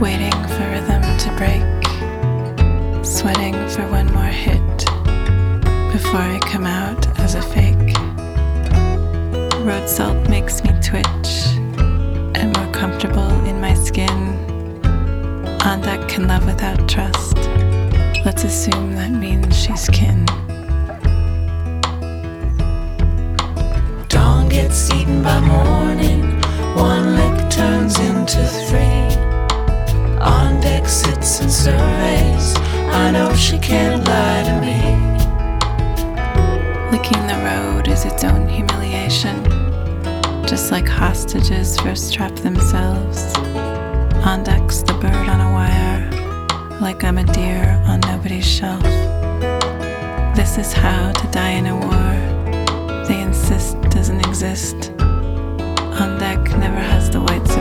waiting for rhythm to break, sweating for one more hit before I come out as a fake. Road salt makes me twitch and more comfortable in my skin. On that can love without trust. Let's assume that means she's kin. Sits and surveys. I know she can't lie to me. Licking the road is its own humiliation. Just like hostages first trap themselves. Aandeg's the bird on a wire, like I'm a deer on nobody's shelf. This is how to die in a war. They insist doesn't exist. Aandeg never has the whites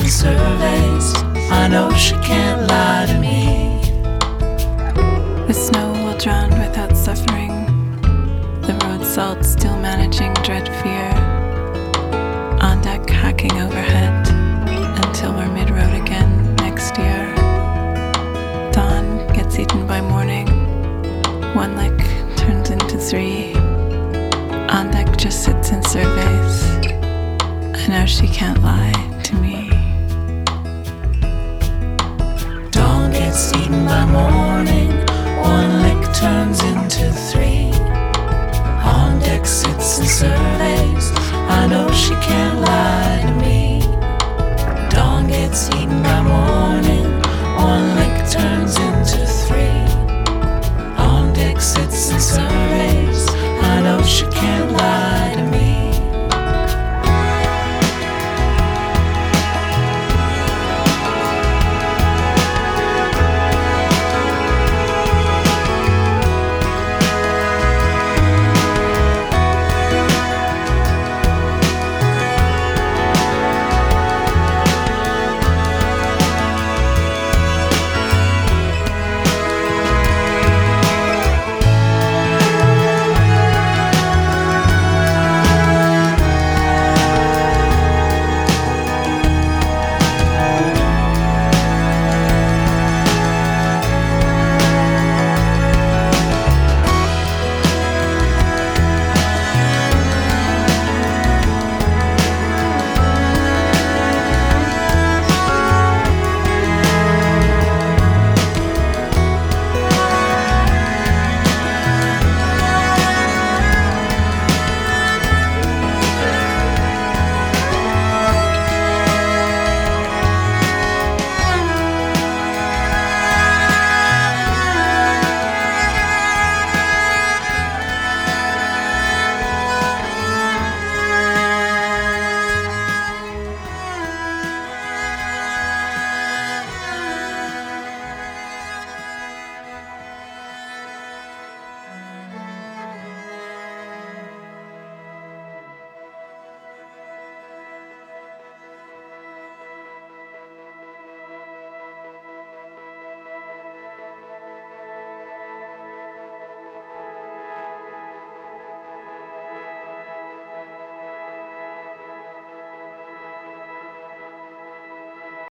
and surveys. I know she can't lie to me. The snow will drown without suffering. The road salt still managing dread fear. Aandeg hacking overhead until we're mid road again next year. Dawn gets eaten by morning. One lick turns into three. Aandeg just sits and surveys. I know she can't lie to me. Gets eaten by morning. One lick turns into three. Aandeg sits and surveys. I know she can't lie to me.